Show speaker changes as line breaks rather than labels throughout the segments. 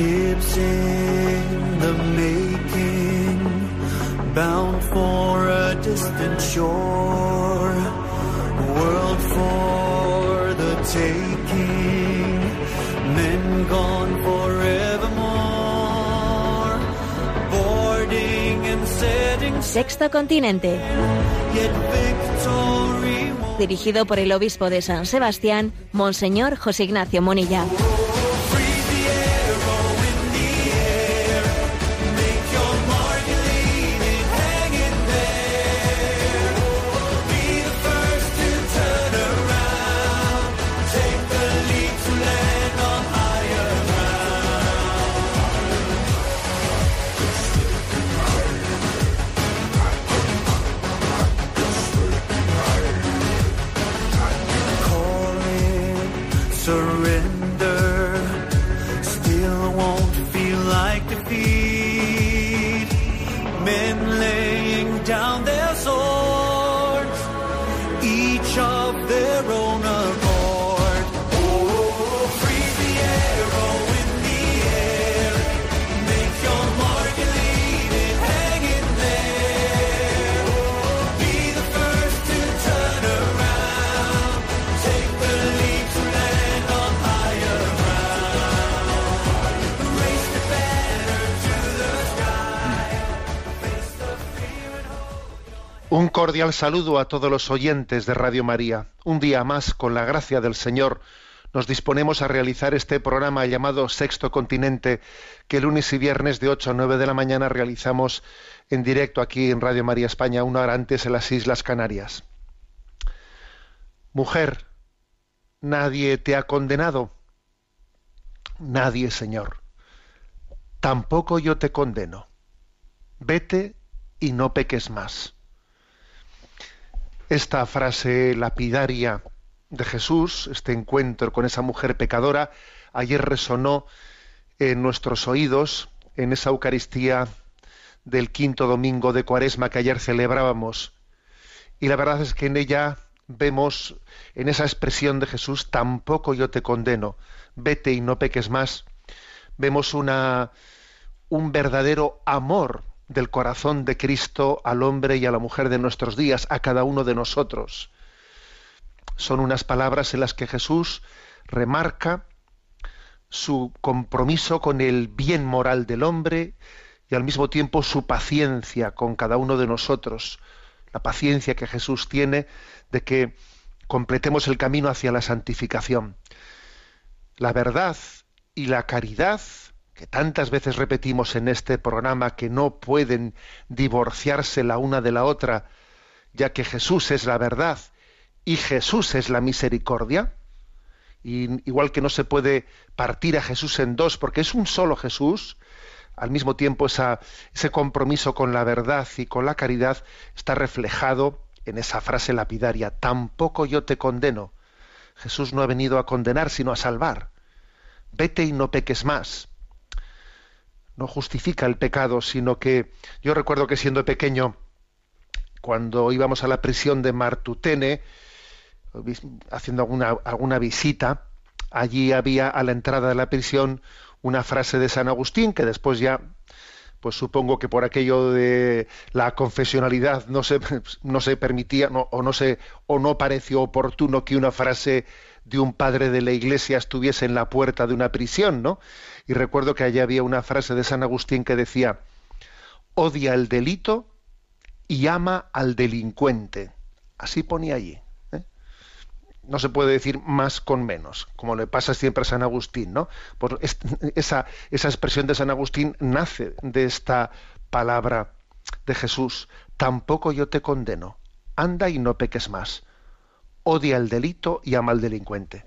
ships in the making, bound for a distant shore, world for the taking, men gone forevermore, boarding and setting
Sexto Continente.
yet victory won.
Dirigido por el obispo de San Sebastián, Monseñor José Ignacio Monilla.
Un cordial saludo a todos los oyentes de Radio María. Un día más, con la gracia del Señor, nos disponemos a realizar este programa llamado Sexto Continente, que lunes y viernes de 8 a 9 de la mañana realizamos en directo aquí en Radio María España, una hora antes en las Islas Canarias. Mujer, nadie te ha condenado. Nadie, Señor. Tampoco yo te condeno. Vete y no peques más. Esta frase lapidaria de Jesús, este encuentro con esa mujer pecadora, ayer resonó en nuestros oídos en esa Eucaristía del quinto domingo de Cuaresma que ayer celebrábamos. Y la verdad es que en ella vemos, en esa expresión de Jesús, tampoco yo te condeno, vete y no peques más, vemos una, un verdadero amor del corazón de Cristo al hombre y a la mujer de nuestros días, a cada uno de nosotros. Son unas palabras en las que Jesús remarca su compromiso con el bien moral del hombre y al mismo tiempo su paciencia con cada uno de nosotros, la paciencia que Jesús tiene de que completemos el camino hacia la santificación. La verdad y la caridad que tantas veces repetimos en este programa que no pueden divorciarse la una de la otra, ya que Jesús es la verdad y Jesús es la misericordia, y igual que no se puede partir a Jesús en dos porque es un solo Jesús, al mismo tiempo ese compromiso con la verdad y con la caridad está reflejado en esa frase lapidaria, tampoco yo te condeno. Jesús no ha venido a condenar, sino a salvar. Vete y no peques más no justifica el pecado, sino que yo recuerdo que siendo pequeño, cuando íbamos a la prisión de Martutene, haciendo alguna, alguna visita, allí había a la entrada de la prisión una frase de San Agustín, que después ya, pues supongo que por aquello de la confesionalidad no se, no se permitía o, no se, o no pareció oportuno que una frase de un padre de la iglesia estuviese en la puerta de una prisión, ¿no? Y recuerdo que allí había una frase de San Agustín que decía, odia el delito y ama al delincuente. Así ponía allí. No se puede decir más con menos, como le pasa siempre a San Agustín, ¿no? Pues esa, esa expresión de San Agustín nace de esta palabra de Jesús. Tampoco yo te condeno. Anda y no peques más odia el delito y ama al delincuente.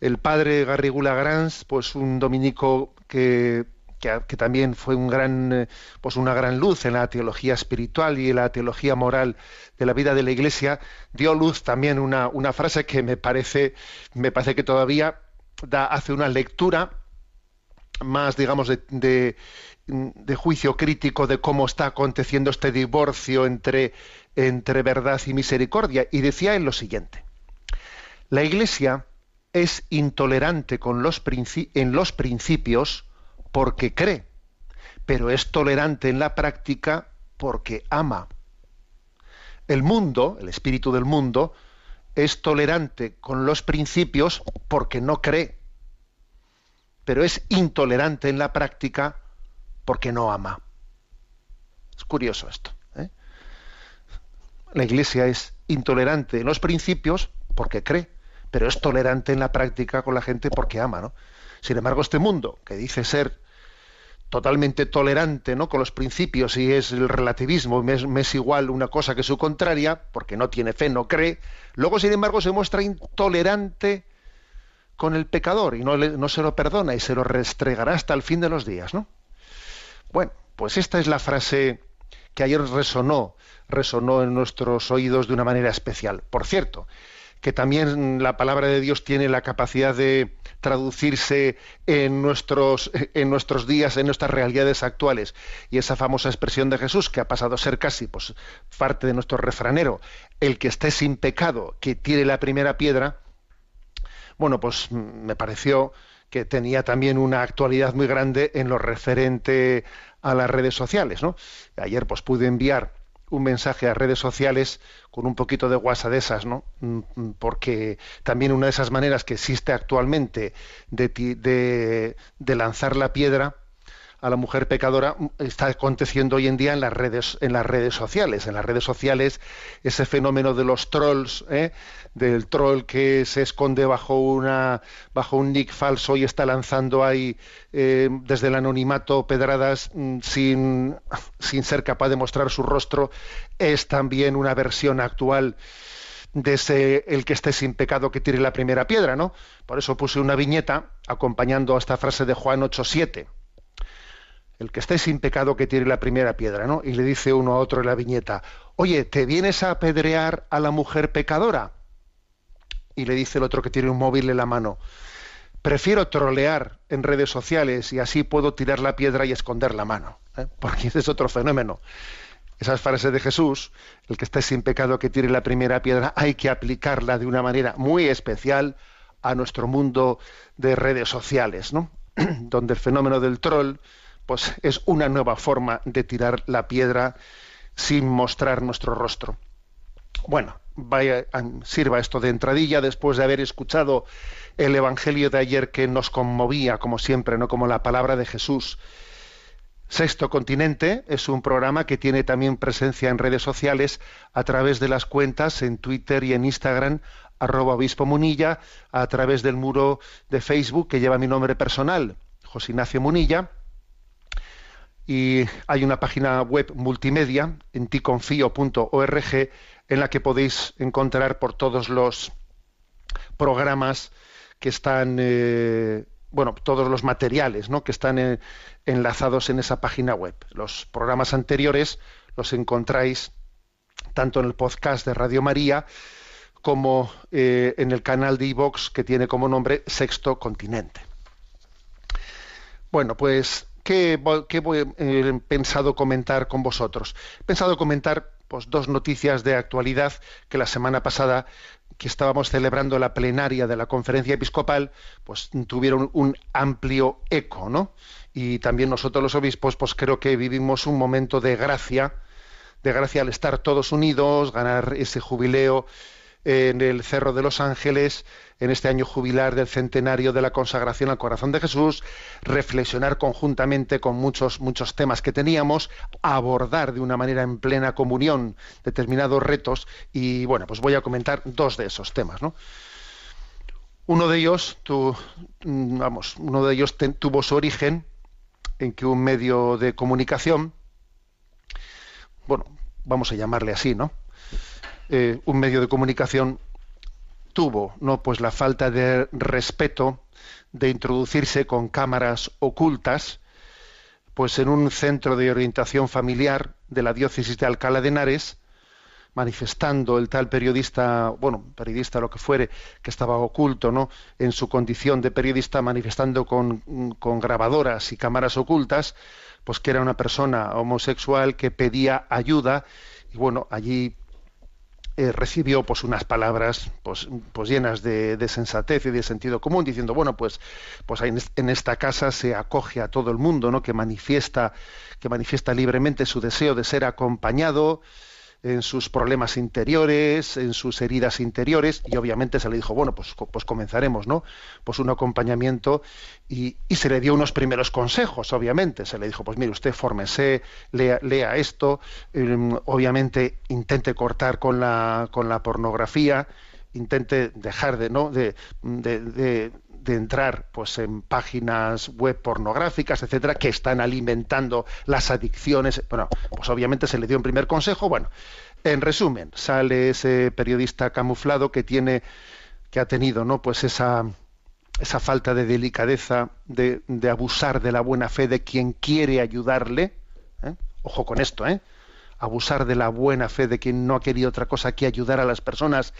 El padre Garrigula Grans, pues un dominico que, que, también fue un gran, pues una gran luz en la teología espiritual y en la teología moral de la vida de la Iglesia, dio luz también una, una frase que me parece, me parece que todavía da, hace una lectura más, digamos, de, de, de juicio crítico de cómo está aconteciendo este divorcio entre entre verdad y misericordia. Y decía él lo siguiente, la Iglesia es intolerante con los en los principios porque cree, pero es tolerante en la práctica porque ama. El mundo, el espíritu del mundo, es tolerante con los principios porque no cree, pero es intolerante en la práctica porque no ama. Es curioso esto. ¿eh? La Iglesia es intolerante en los principios porque cree, pero es tolerante en la práctica con la gente porque ama. ¿no? Sin embargo, este mundo, que dice ser totalmente tolerante ¿no? con los principios y es el relativismo, me es, igual una cosa que su contraria, porque no tiene fe, no cree, luego sin embargo se muestra intolerante con el pecador y no, no se lo perdona y se lo restregará hasta el fin de los días. ¿no? Bueno, pues esta es la frase que ayer resonó, resonó en nuestros oídos de una manera especial. Por cierto, que también la palabra de Dios tiene la capacidad de traducirse en nuestros, en nuestros días, en nuestras realidades actuales. Y esa famosa expresión de Jesús, que ha pasado a ser casi pues, parte de nuestro refranero, el que esté sin pecado, que tire la primera piedra, bueno, pues me pareció que tenía también una actualidad muy grande en lo referente a las redes sociales. ¿no? Ayer pues pude enviar un mensaje a redes sociales con un poquito de guasa de esas, ¿no? Mm, mm, porque también una de esas maneras que existe actualmente de, de, de lanzar la piedra a la mujer pecadora mm, está aconteciendo hoy en día en las redes en las redes sociales en las redes sociales ese fenómeno de los trolls ¿eh? del troll que se esconde bajo una bajo un nick falso y está lanzando ahí eh, desde el anonimato pedradas mm, sin sin ser capaz de mostrar su rostro es también una versión actual de ese el que esté sin pecado que tire la primera piedra, ¿no? Por eso puse una viñeta acompañando a esta frase de Juan 8:7 el que esté sin pecado que tire la primera piedra, ¿no? Y le dice uno a otro en la viñeta, oye, ¿te vienes a apedrear a la mujer pecadora? Y le dice el otro que tiene un móvil en la mano, prefiero trolear en redes sociales y así puedo tirar la piedra y esconder la mano, ¿eh? porque ese es otro fenómeno. Esas frases de Jesús, el que esté sin pecado que tire la primera piedra, hay que aplicarla de una manera muy especial a nuestro mundo de redes sociales, ¿no? donde el fenómeno del troll, pues es una nueva forma de tirar la piedra sin mostrar nuestro rostro. Bueno, vaya, sirva esto de entradilla después de haber escuchado el Evangelio de ayer que nos conmovía, como siempre, no como la palabra de Jesús. Sexto Continente es un programa que tiene también presencia en redes sociales a través de las cuentas en Twitter y en Instagram arroba obispo munilla, a través del muro de Facebook que lleva mi nombre personal, José Ignacio Munilla, y hay una página web multimedia en ticonfio.org en la que podéis encontrar por todos los programas que están eh, bueno todos los materiales ¿no? que están eh, enlazados en esa página web los programas anteriores los encontráis tanto en el podcast de Radio María como eh, en el canal de iVox que tiene como nombre Sexto Continente bueno pues ¿qué, he eh, pensado comentar con vosotros? He pensado comentar pues, dos noticias de actualidad que la semana pasada que estábamos celebrando la plenaria de la conferencia episcopal, pues tuvieron un amplio eco, ¿no? Y también nosotros los obispos, pues creo que vivimos un momento de gracia, de gracia al estar todos unidos, ganar ese jubileo en el Cerro de los Ángeles, en este año jubilar del centenario de la consagración al corazón de Jesús, reflexionar conjuntamente con muchos, muchos temas que teníamos, abordar de una manera en plena comunión determinados retos y bueno, pues voy a comentar dos de esos temas, ¿no? Uno de ellos, vamos, uno de ellos tuvo su origen en que un medio de comunicación, bueno, vamos a llamarle así, ¿no? Eh, un medio de comunicación tuvo no pues la falta de respeto de introducirse con cámaras ocultas pues en un centro de orientación familiar de la diócesis de Alcalá de Henares manifestando el tal periodista, bueno, periodista lo que fuere, que estaba oculto, ¿no? En su condición de periodista, manifestando con, con grabadoras y cámaras ocultas, pues que era una persona homosexual que pedía ayuda, y bueno, allí eh, recibió pues unas palabras pues, pues llenas de, de, sensatez y de sentido común diciendo bueno pues pues en esta casa se acoge a todo el mundo no que manifiesta que manifiesta libremente su deseo de ser acompañado en sus problemas interiores, en sus heridas interiores, y obviamente se le dijo, bueno, pues, pues comenzaremos, ¿no? Pues un acompañamiento y, y, se le dio unos primeros consejos, obviamente. Se le dijo, pues mire, usted fórmese, lea, lea esto, eh, obviamente intente cortar con la, con la pornografía, intente dejar de, ¿no? de, de de entrar pues en páginas web pornográficas, etcétera, que están alimentando las adicciones. Bueno, pues obviamente se le dio un primer consejo. Bueno, en resumen, sale ese periodista camuflado que tiene, que ha tenido, ¿no? Pues esa esa falta de delicadeza de, de abusar de la buena fe de quien quiere ayudarle. ¿eh? Ojo con esto, ¿eh? Abusar de la buena fe de quien no ha querido otra cosa que ayudar a las personas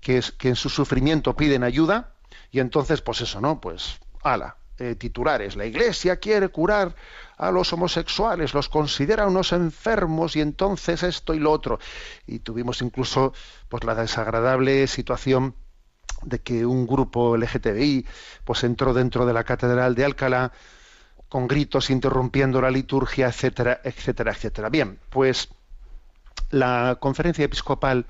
que, que en su sufrimiento piden ayuda y entonces, pues eso, ¿no? Pues, ala, eh, titulares. La Iglesia quiere curar a los homosexuales, los considera unos enfermos y entonces esto y lo otro. Y tuvimos incluso pues la desagradable situación de que un grupo LGTBI pues entró dentro de la catedral de Alcalá con gritos interrumpiendo la liturgia, etcétera, etcétera, etcétera. Bien, pues la conferencia episcopal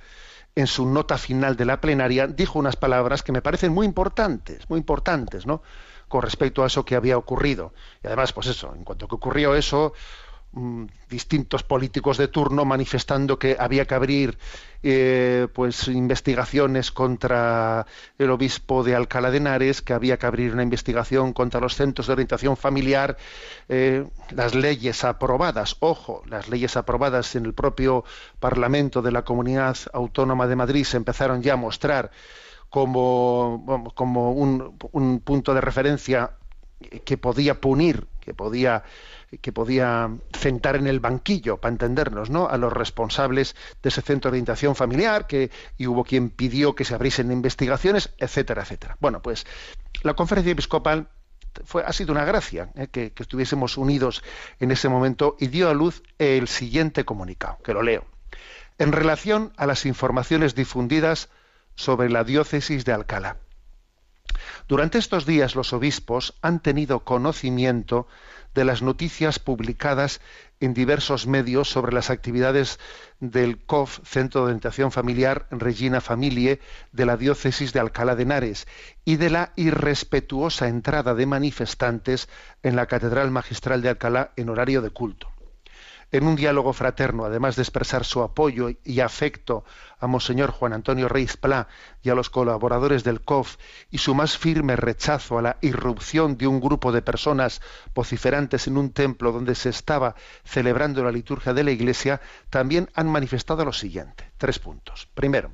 en su nota final de la plenaria, dijo unas palabras que me parecen muy importantes, muy importantes, ¿no? Con respecto a eso que había ocurrido. Y además, pues eso, en cuanto que ocurrió eso, distintos políticos de turno manifestando que había que abrir eh, pues investigaciones contra el obispo de Alcalá de Henares, que había que abrir una investigación contra los centros de orientación familiar, eh, las leyes aprobadas, ojo, las leyes aprobadas en el propio Parlamento de la Comunidad Autónoma de Madrid se empezaron ya a mostrar como, como un punto de referencia que podía punir, que podía que podía sentar en el banquillo, para entendernos, ¿no? a los responsables de ese centro de orientación familiar, que, y hubo quien pidió que se abriesen investigaciones, etcétera, etcétera. Bueno, pues la conferencia episcopal fue, ha sido una gracia ¿eh? que, que estuviésemos unidos en ese momento y dio a luz el siguiente comunicado, que lo leo. En relación a las informaciones difundidas sobre la diócesis de Alcalá. Durante estos días los obispos han tenido conocimiento de las noticias publicadas en diversos medios sobre las actividades del COF, Centro de Orientación Familiar Regina Familie, de la diócesis de Alcalá de Henares, y de la irrespetuosa entrada de manifestantes en la Catedral Magistral de Alcalá en horario de culto en un diálogo fraterno, además de expresar su apoyo y afecto a Monseñor Juan Antonio Reis Pla y a los colaboradores del COF y su más firme rechazo a la irrupción de un grupo de personas vociferantes en un templo donde se estaba celebrando la liturgia de la Iglesia, también han manifestado lo siguiente. Tres puntos. Primero,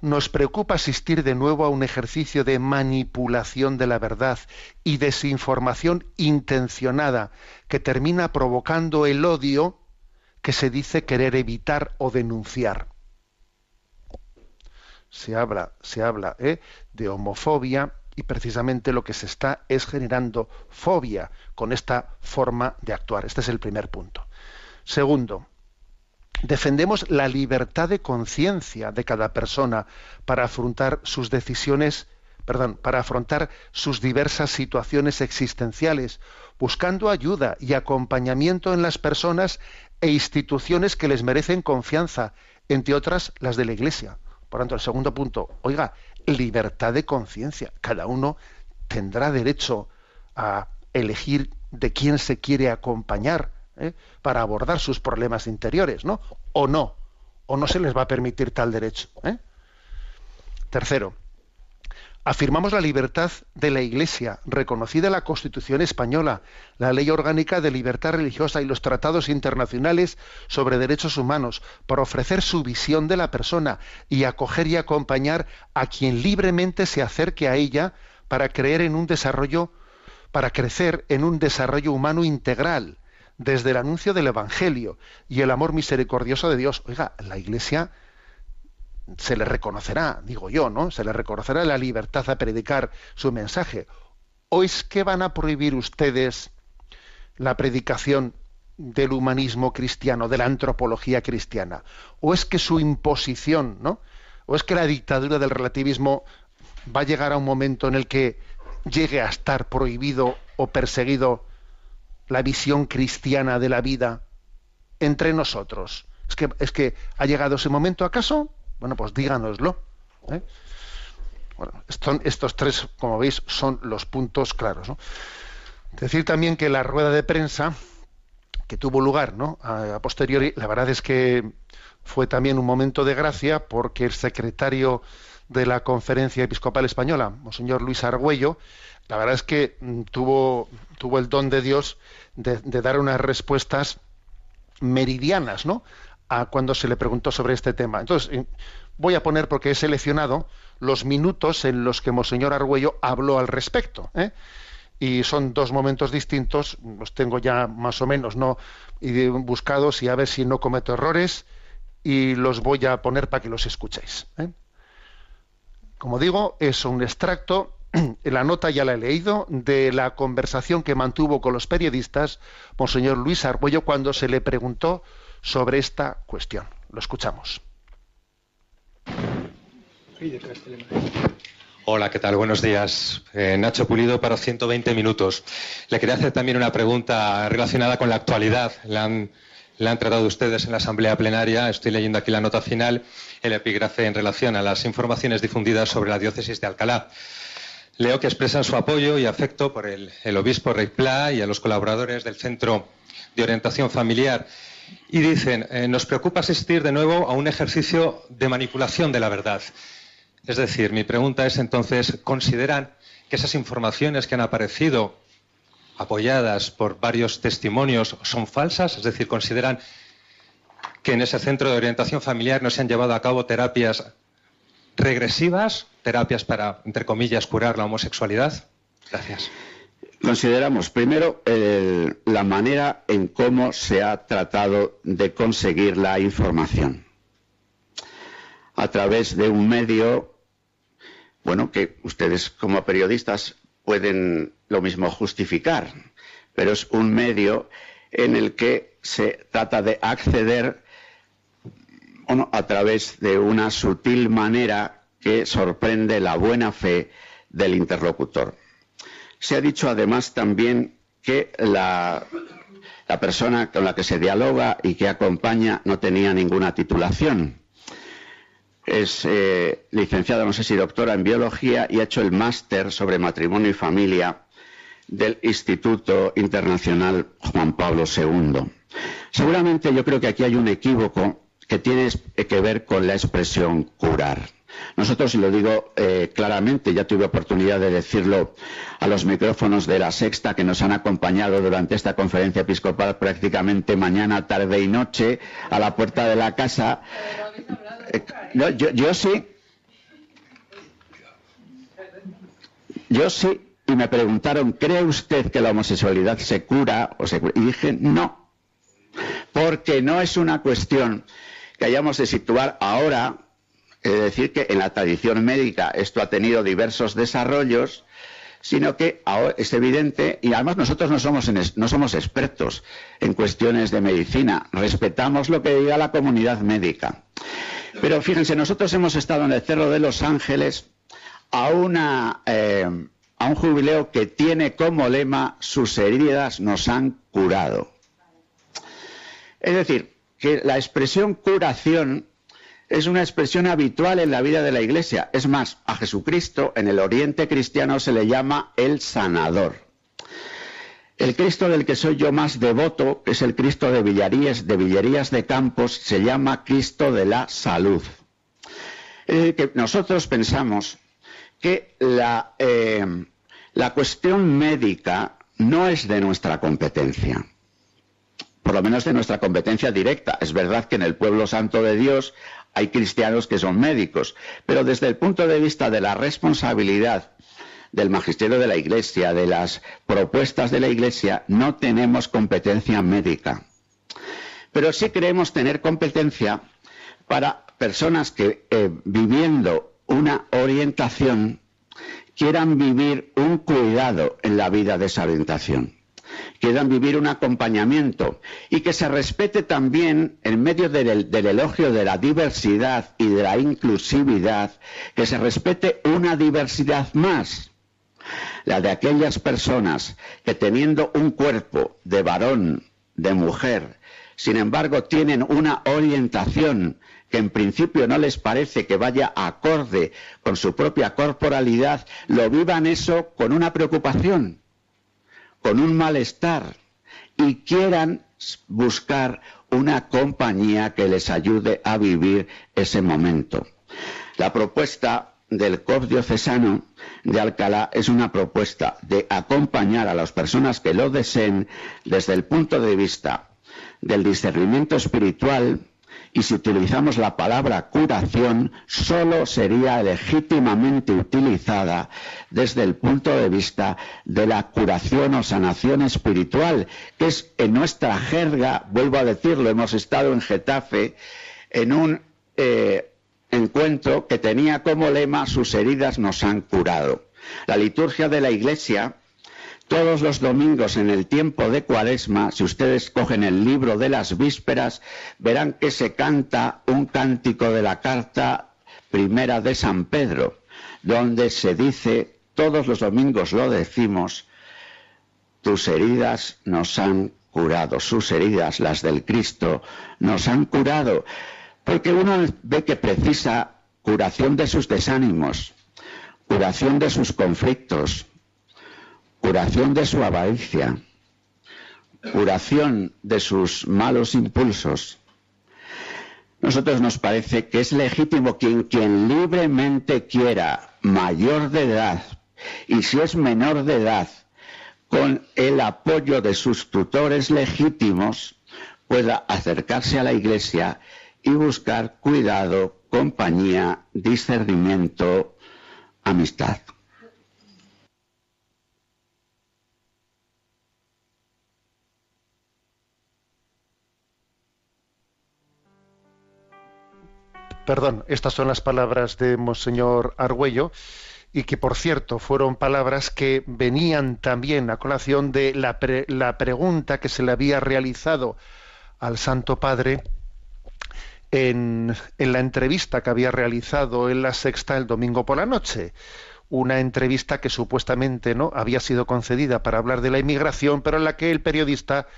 nos preocupa asistir de nuevo a un ejercicio de manipulación de la verdad y desinformación intencionada que termina provocando el odio que se dice querer evitar o denunciar. Se habla, se habla ¿eh? de homofobia y precisamente lo que se está es generando fobia con esta forma de actuar. Este es el primer punto. Segundo, defendemos la libertad de conciencia de cada persona para afrontar sus decisiones, perdón, para afrontar sus diversas situaciones existenciales, buscando ayuda y acompañamiento en las personas e instituciones que les merecen confianza, entre otras las de la Iglesia. Por tanto, el segundo punto, oiga, libertad de conciencia. Cada uno tendrá derecho a elegir de quién se quiere acompañar ¿eh? para abordar sus problemas interiores, ¿no? O no, o no se les va a permitir tal derecho. ¿eh? Tercero, afirmamos la libertad de la Iglesia, reconocida en la Constitución española, la Ley Orgánica de Libertad Religiosa y los tratados internacionales sobre derechos humanos, para ofrecer su visión de la persona y acoger y acompañar a quien libremente se acerque a ella para creer en un desarrollo, para crecer en un desarrollo humano integral, desde el anuncio del Evangelio y el amor misericordioso de Dios. Oiga, la Iglesia se le reconocerá, digo yo, ¿no? Se le reconocerá la libertad a predicar su mensaje. ¿O es que van a prohibir ustedes la predicación del humanismo cristiano, de la antropología cristiana? ¿O es que su imposición, ¿no? ¿O es que la dictadura del relativismo va a llegar a un momento en el que llegue a estar prohibido o perseguido la visión cristiana de la vida entre nosotros? ¿Es que, es que ha llegado ese momento acaso? Bueno, pues díganoslo. ¿eh? Bueno, estos tres, como veis, son los puntos claros. Decir también que la rueda de prensa que tuvo lugar ¿no? a, posteriori, la verdad es que fue también un momento de gracia porque el secretario de la Conferencia Episcopal Española, Monseñor Luis Argüello, la verdad es que mm, tuvo, tuvo el don de Dios de, dar unas respuestas meridianas, ¿no? A cuando se le preguntó sobre este tema. Entonces, voy a poner, porque he seleccionado, los minutos en los que Monseñor Argüello habló al respecto. ¿eh? y son dos momentos distintos, los tengo ya más o menos no buscados y a ver si no cometo errores y los voy a poner para que los escuchéis. ¿eh? Como digo, es un extracto, la nota ya la he leído, de la conversación que mantuvo con los periodistas Monseñor Luis Argüello cuando se le preguntó sobre esta cuestión. Lo escuchamos.
Hola, ¿qué tal? Buenos días. Eh, Nacho Pulido para 120 minutos. Le quería hacer también una pregunta relacionada con la actualidad. La han, la han tratado ustedes en la Asamblea Plenaria. Estoy leyendo aquí la nota final, el epígrafe en relación a las informaciones difundidas sobre la diócesis de Alcalá. Leo que expresan su apoyo y afecto por el, obispo Rey Pla y a los colaboradores del Centro de Orientación Familiar. Y dicen, eh, nos preocupa asistir de nuevo a un ejercicio de manipulación de la verdad. Es decir, mi pregunta es entonces, ¿consideran que esas informaciones que han aparecido apoyadas por varios testimonios son falsas? Es decir, ¿consideran que en ese centro de orientación familiar no se han llevado a cabo terapias regresivas, terapias para, entre comillas, curar la homosexualidad? Gracias.
Consideramos primero la manera en cómo se ha tratado de conseguir la información a través de un medio, bueno, que ustedes como periodistas pueden lo mismo justificar, pero es un medio en el que se trata de acceder a través de una sutil manera que sorprende la buena fe del interlocutor. Se ha dicho además también que la, la persona con la que se dialoga y que acompaña no tenía ninguna titulación es eh, licenciada, no sé si doctora en biología y ha hecho el máster sobre matrimonio y familia del Instituto Internacional Juan Pablo II. Seguramente yo creo que aquí hay un equívoco que tiene que ver con la expresión curar. Nosotros, y lo digo eh, claramente, ya tuve oportunidad de decirlo a los micrófonos de la Sexta que nos han acompañado durante esta conferencia episcopal prácticamente mañana, tarde y noche a la puerta de la casa. Eh, yo, yo sí. Yo sí, y me preguntaron, ¿cree usted que la homosexualidad se cura? O se cura? Y dije, no, porque no es una cuestión que hayamos de situar ahora es decir, que en la tradición médica esto ha tenido diversos desarrollos, sino que ahora es evidente, y además nosotros no somos, expertos en cuestiones de medicina, respetamos lo que diga la comunidad médica. Pero fíjense, nosotros hemos estado en el Cerro de los Ángeles a, una, eh, a un jubileo que tiene como lema sus heridas nos han curado. Es decir, que la expresión curación es una expresión habitual en la vida de la Iglesia. Es más, a Jesucristo en el Oriente cristiano se le llama el sanador. El Cristo del que soy yo más devoto, que es el Cristo de Villarías, de Villerías de Campos, se llama Cristo de la salud. Decir, que nosotros pensamos que la, eh, la cuestión médica no es de nuestra competencia por lo menos de nuestra competencia directa. Es verdad que en el pueblo santo de Dios hay cristianos que son médicos, pero desde el punto de vista de la responsabilidad del magisterio de la Iglesia, de las propuestas de la Iglesia, no tenemos competencia médica. Pero sí queremos tener competencia para personas que, eh, viviendo una orientación, quieran vivir un cuidado en la vida de esa orientación. Quieran vivir un acompañamiento y que se respete también en medio del, del, elogio de la diversidad y de la inclusividad, que se respete una diversidad más, la de aquellas personas que teniendo un cuerpo de varón, de mujer, sin embargo tienen una orientación que en principio no les parece que vaya acorde con su propia corporalidad, lo vivan eso con una preocupación, con un malestar y quieran buscar una compañía que les ayude a vivir ese momento. La propuesta del COP diocesano de Alcalá es una propuesta de acompañar a las personas que lo deseen desde el punto de vista del discernimiento espiritual, y si utilizamos la palabra curación, solo sería legítimamente utilizada desde el punto de vista de la curación o sanación espiritual, que es en nuestra jerga, vuelvo a decirlo, hemos estado en Getafe en un eh, encuentro que tenía como lema sus heridas nos han curado. La liturgia de la Iglesia todos los domingos en el tiempo de Cuaresma, si ustedes cogen el libro de las vísperas, verán que se canta un cántico de la carta primera de San Pedro, donde se dice, todos los domingos lo decimos, tus heridas nos han curado, sus heridas, las del Cristo, nos han curado, porque uno ve que precisa curación de sus desánimos, curación de sus conflictos, curación de su avaricia, curación de sus malos impulsos. Nosotros nos parece que es legítimo quien, quien libremente quiera mayor de edad y si es menor de edad, con el apoyo de sus tutores legítimos, pueda acercarse a la Iglesia y buscar cuidado, compañía, discernimiento, amistad.
Perdón, estas son las palabras de Monseñor Argüello y que, por cierto, fueron palabras que venían también a colación de la, pre, la pregunta que se le había realizado al Santo Padre en, en, la entrevista que había realizado en la Sexta el domingo por la noche. Una entrevista que supuestamente no había sido concedida para hablar de la inmigración, pero en la que el periodista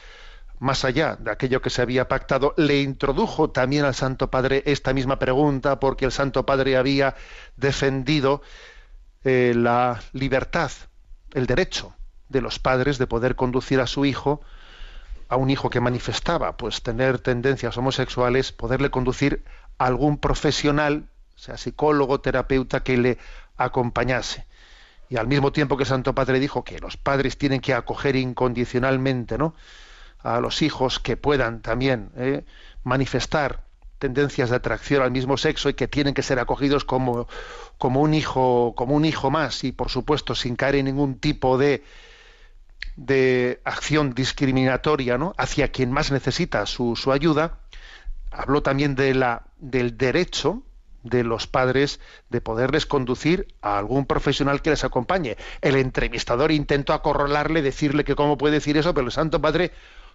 más allá de aquello que se había pactado, le introdujo también al Santo Padre esta misma pregunta, porque el Santo Padre había defendido eh, la libertad, el derecho de los padres de poder conducir a su hijo, a un hijo que manifestaba pues tener tendencias homosexuales, poderle conducir a algún profesional, sea psicólogo, terapeuta, que le acompañase. Y al mismo tiempo que el Santo Padre dijo que los padres tienen que acoger incondicionalmente, ¿no? A los hijos que puedan también eh, manifestar tendencias de atracción al mismo sexo y que tienen que ser acogidos como, como un hijo como un hijo más y por supuesto sin caer en ningún tipo de de acción discriminatoria ¿no? hacia quien más necesita su, su ayuda habló también de la del derecho de los padres de poderles conducir a algún profesional que les acompañe. El entrevistador intentó acorralarle, decirle que cómo puede decir eso, pero el Santo Padre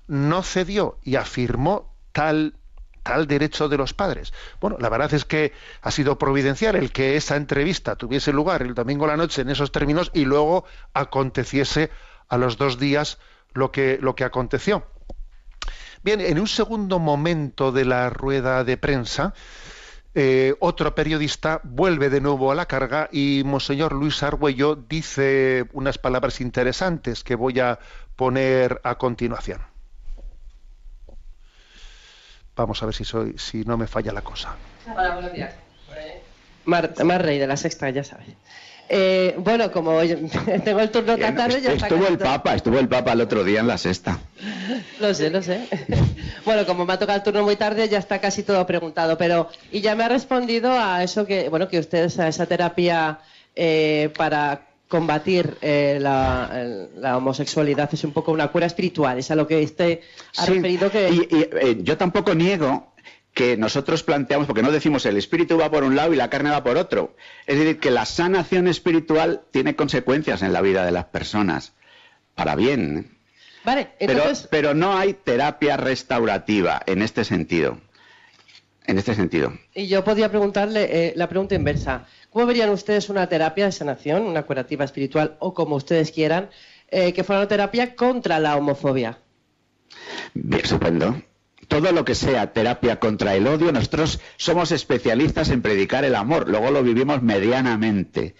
no cedió y afirmó tal derecho de los padres. Bueno, la verdad es que ha sido providencial el que esa entrevista tuviese lugar el domingo a la noche en esos términos y luego aconteciese a los dos días lo que, lo que aconteció. Bien, en un segundo momento de la rueda de prensa, eh, otro periodista vuelve de nuevo a la carga y Monseñor Luis Argüello dice unas palabras interesantes que voy a poner a continuación. Vamos a ver si soy, si no me falla la cosa.
Hola, buenos días. Mar, Mar Rey de la Sexta, ya sabes. Eh, bueno, como tengo el turno tan tarde, ya
Estuvo el Papa, estuvo el Papa el otro día en la Sexta.
Lo sé, lo sé. Bueno, como me ha tocado el turno muy tarde, ya está casi todo preguntado, pero y ya me ha respondido a eso que, bueno, que ustedes a esa terapia eh, para combatir eh, la, la, homosexualidad es un poco una cura espiritual, es a lo que usted ha sí, referido que...
Y, y eh, yo tampoco niego que nosotros planteamos, porque no decimos el espíritu va por un lado y la carne va por otro. Es decir, que la sanación espiritual tiene consecuencias en la vida de las personas, para bien.
Vale,
Pero,
entonces...
pero no hay terapia restaurativa en este sentido. En este sentido.
Y yo podía preguntarle eh, la pregunta inversa. ¿Cómo verían ustedes una terapia de sanación, una curativa espiritual o como ustedes quieran, eh, que fuera una terapia contra la homofobia?
Bien, estupendo. Todo lo que sea terapia contra el odio, nosotros somos especialistas en predicar el amor, luego lo vivimos medianamente.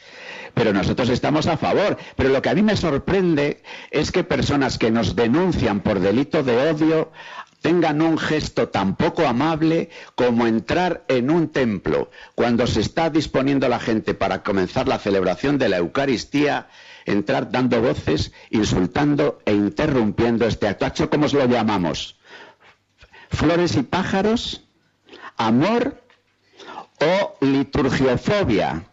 Pero nosotros estamos a favor. Pero lo que a mí me sorprende es que personas que nos denuncian por delito de odio tengan un gesto tan poco amable como entrar en un templo cuando se está disponiendo la gente para comenzar la celebración de la Eucaristía, entrar dando voces, insultando e interrumpiendo este acto. ¿Acho cómo lo llamamos? ¿Flores y pájaros? ¿Amor? ¿O liturgiofobia?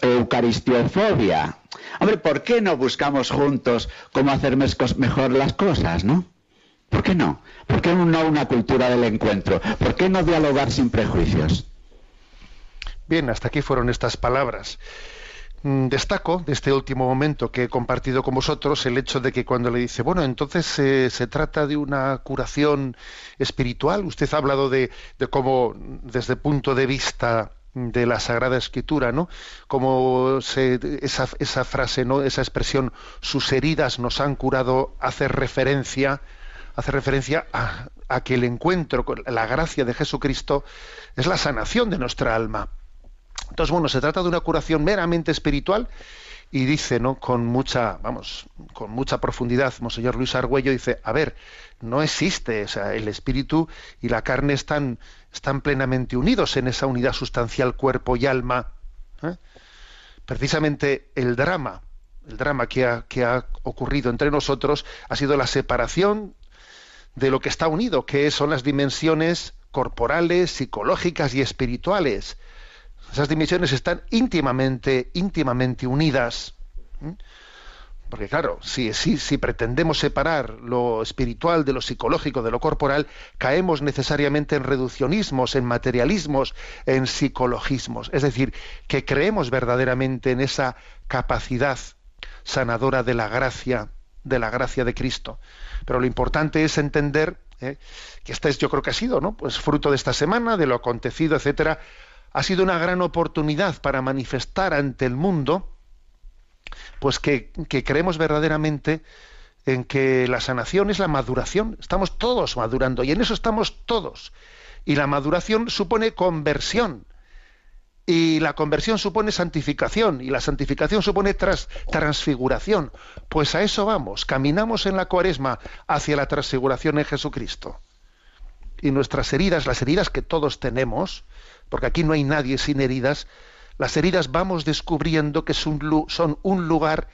¿Eucaristiofobia? Hombre, ¿por qué no buscamos juntos cómo hacer mejor las cosas, no? ¿Por qué no? ¿Por qué no una cultura del encuentro? ¿Por qué no dialogar sin prejuicios?
Bien, hasta aquí fueron estas palabras. Mm, Destaco de este último momento que he compartido con vosotros el hecho de que cuando le dice, bueno, entonces eh, se trata de una curación espiritual. Usted ha hablado de, cómo, desde el punto de vista de la Sagrada Escritura, ¿no? Como se, esa, esa frase, ¿no? Esa expresión, sus heridas nos han curado, hace referencia, hace referencia a, que el encuentro con la gracia de Jesucristo es la sanación de nuestra alma. Entonces, bueno, se trata de una curación meramente espiritual y dice, ¿no? Con mucha, vamos, con mucha profundidad, Monseñor Luis Argüello dice, a ver, no existe, o sea, el espíritu y la carne están, están plenamente unidos en esa unidad sustancial cuerpo y alma. ¿eh? Precisamente el drama, el drama que ha, que ha ocurrido entre nosotros ha sido la separación de lo que está unido, que son las dimensiones corporales, psicológicas y espirituales. Esas dimensiones están íntimamente, íntimamente unidas. Porque claro, si, si, si pretendemos separar lo espiritual de lo psicológico, de lo corporal, caemos necesariamente en reduccionismos, en materialismos, en psicologismos. Es decir, que creemos verdaderamente en esa capacidad sanadora de la gracia, de la gracia de Cristo. Pero lo importante es entender ¿eh? que esta es, yo creo que ha sido, ¿no? Pues fruto de esta semana, de lo acontecido, etcétera, ha sido una gran oportunidad para manifestar ante el mundo pues que, que, creemos verdaderamente en que la sanación es la maduración. Estamos todos madurando y en eso estamos todos. Y la maduración supone conversión. Y la conversión supone santificación. Y la santificación supone tras, transfiguración. Pues a eso vamos. Caminamos en la cuaresma hacia la transfiguración en Jesucristo. Y nuestras heridas, las heridas que todos tenemos, porque aquí no hay nadie sin heridas, las heridas vamos descubriendo que son un lugar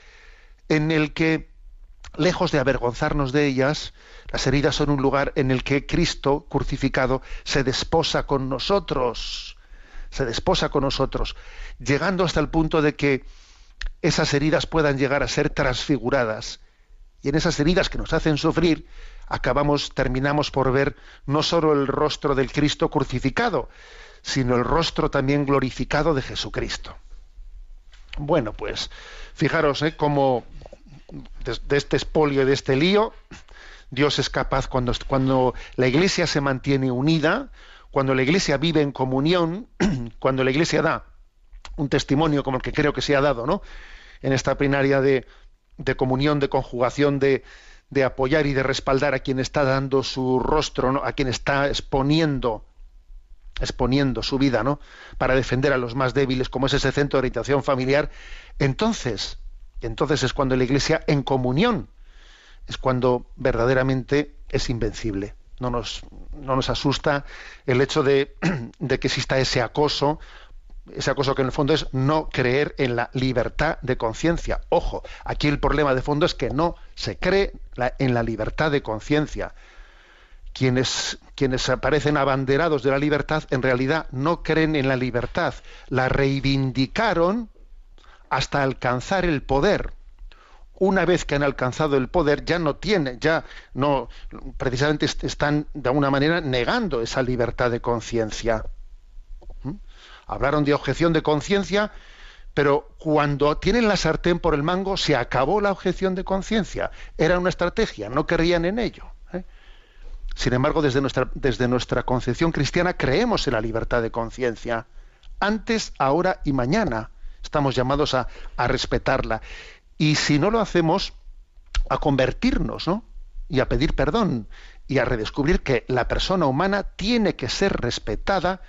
en el que, lejos de avergonzarnos de ellas, las heridas son un lugar en el que Cristo crucificado se desposa con nosotros, se desposa con nosotros, llegando hasta el punto de que esas heridas puedan llegar a ser transfiguradas. Y en esas heridas que nos hacen sufrir, acabamos, terminamos por ver no solo el rostro del Cristo crucificado, sino el rostro también glorificado de Jesucristo. Bueno, pues fijaros ¿eh? cómo de, este espolio, de este lío, Dios es capaz cuando, cuando la iglesia se mantiene unida, cuando la iglesia vive en comunión, cuando la iglesia da un testimonio como el que creo que se ha dado, ¿no? En esta plenaria de, comunión, de conjugación, de, apoyar y de respaldar a quien está dando su rostro, a quien está exponiendo exponiendo su vida, ¿no? Para defender a los más débiles, como es ese centro de orientación familiar, entonces, entonces es cuando la Iglesia en comunión es cuando verdaderamente es invencible. No nos, no nos asusta el hecho de, de que exista ese acoso, ese acoso que en el fondo es no creer en la libertad de conciencia. Ojo, aquí el problema de fondo es que no se cree en la libertad de conciencia. Quienes, quienes aparecen abanderados de la libertad en realidad no creen en la libertad, la reivindicaron hasta alcanzar el poder. Una vez que han alcanzado el poder ya no tienen, ya no, precisamente están de alguna manera negando esa libertad de conciencia. ¿Mm? Hablaron de objeción de conciencia, Pero cuando tienen la sartén por el mango, se acabó la objeción de conciencia. Era una estrategia, no creían en ello. ¿eh? Sin embargo, desde nuestra, desde nuestra concepción cristiana creemos en la libertad de conciencia. Antes, ahora y mañana estamos llamados a, a respetarla. Y si no lo hacemos, a convertirnos, ¿no? Y a pedir perdón y a redescubrir que la persona humana tiene que ser respetada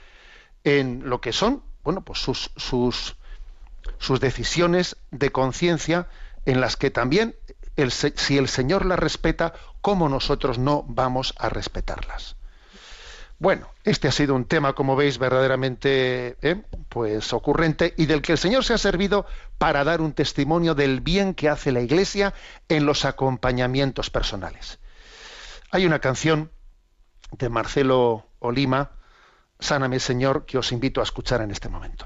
en lo que son, bueno, pues sus, sus, sus decisiones de conciencia en las que también el, si el Señor las respeta, ¿cómo nosotros no vamos a respetarlas? Bueno, este ha sido un tema, como veis, verdaderamente ¿eh? pues ocurrente y del que el Señor se ha servido para dar un testimonio del bien que hace la Iglesia en los acompañamientos personales. Hay una canción de Marcelo Olima, Sáname Señor, que os invito a escuchar en este momento.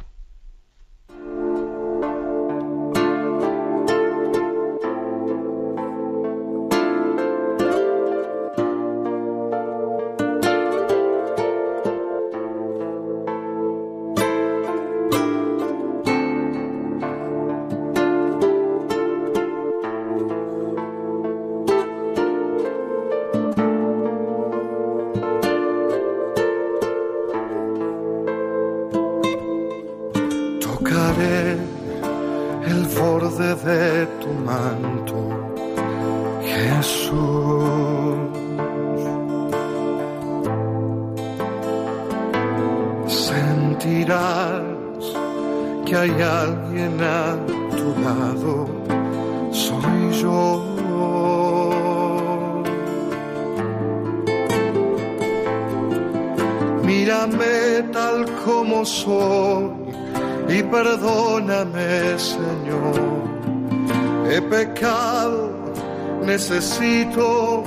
Necesito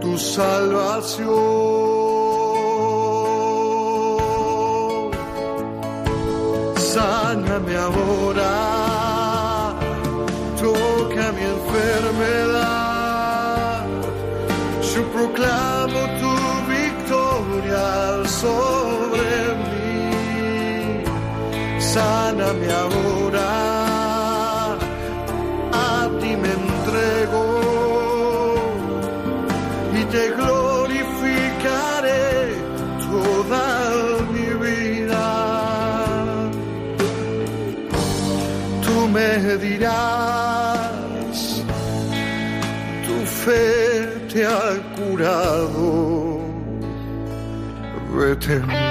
tu salvación. Sáname ahora, toca mi enfermedad. Yo proclamo tu victoria sobre mí. Sáname ahora, tu fe te ha curado, vete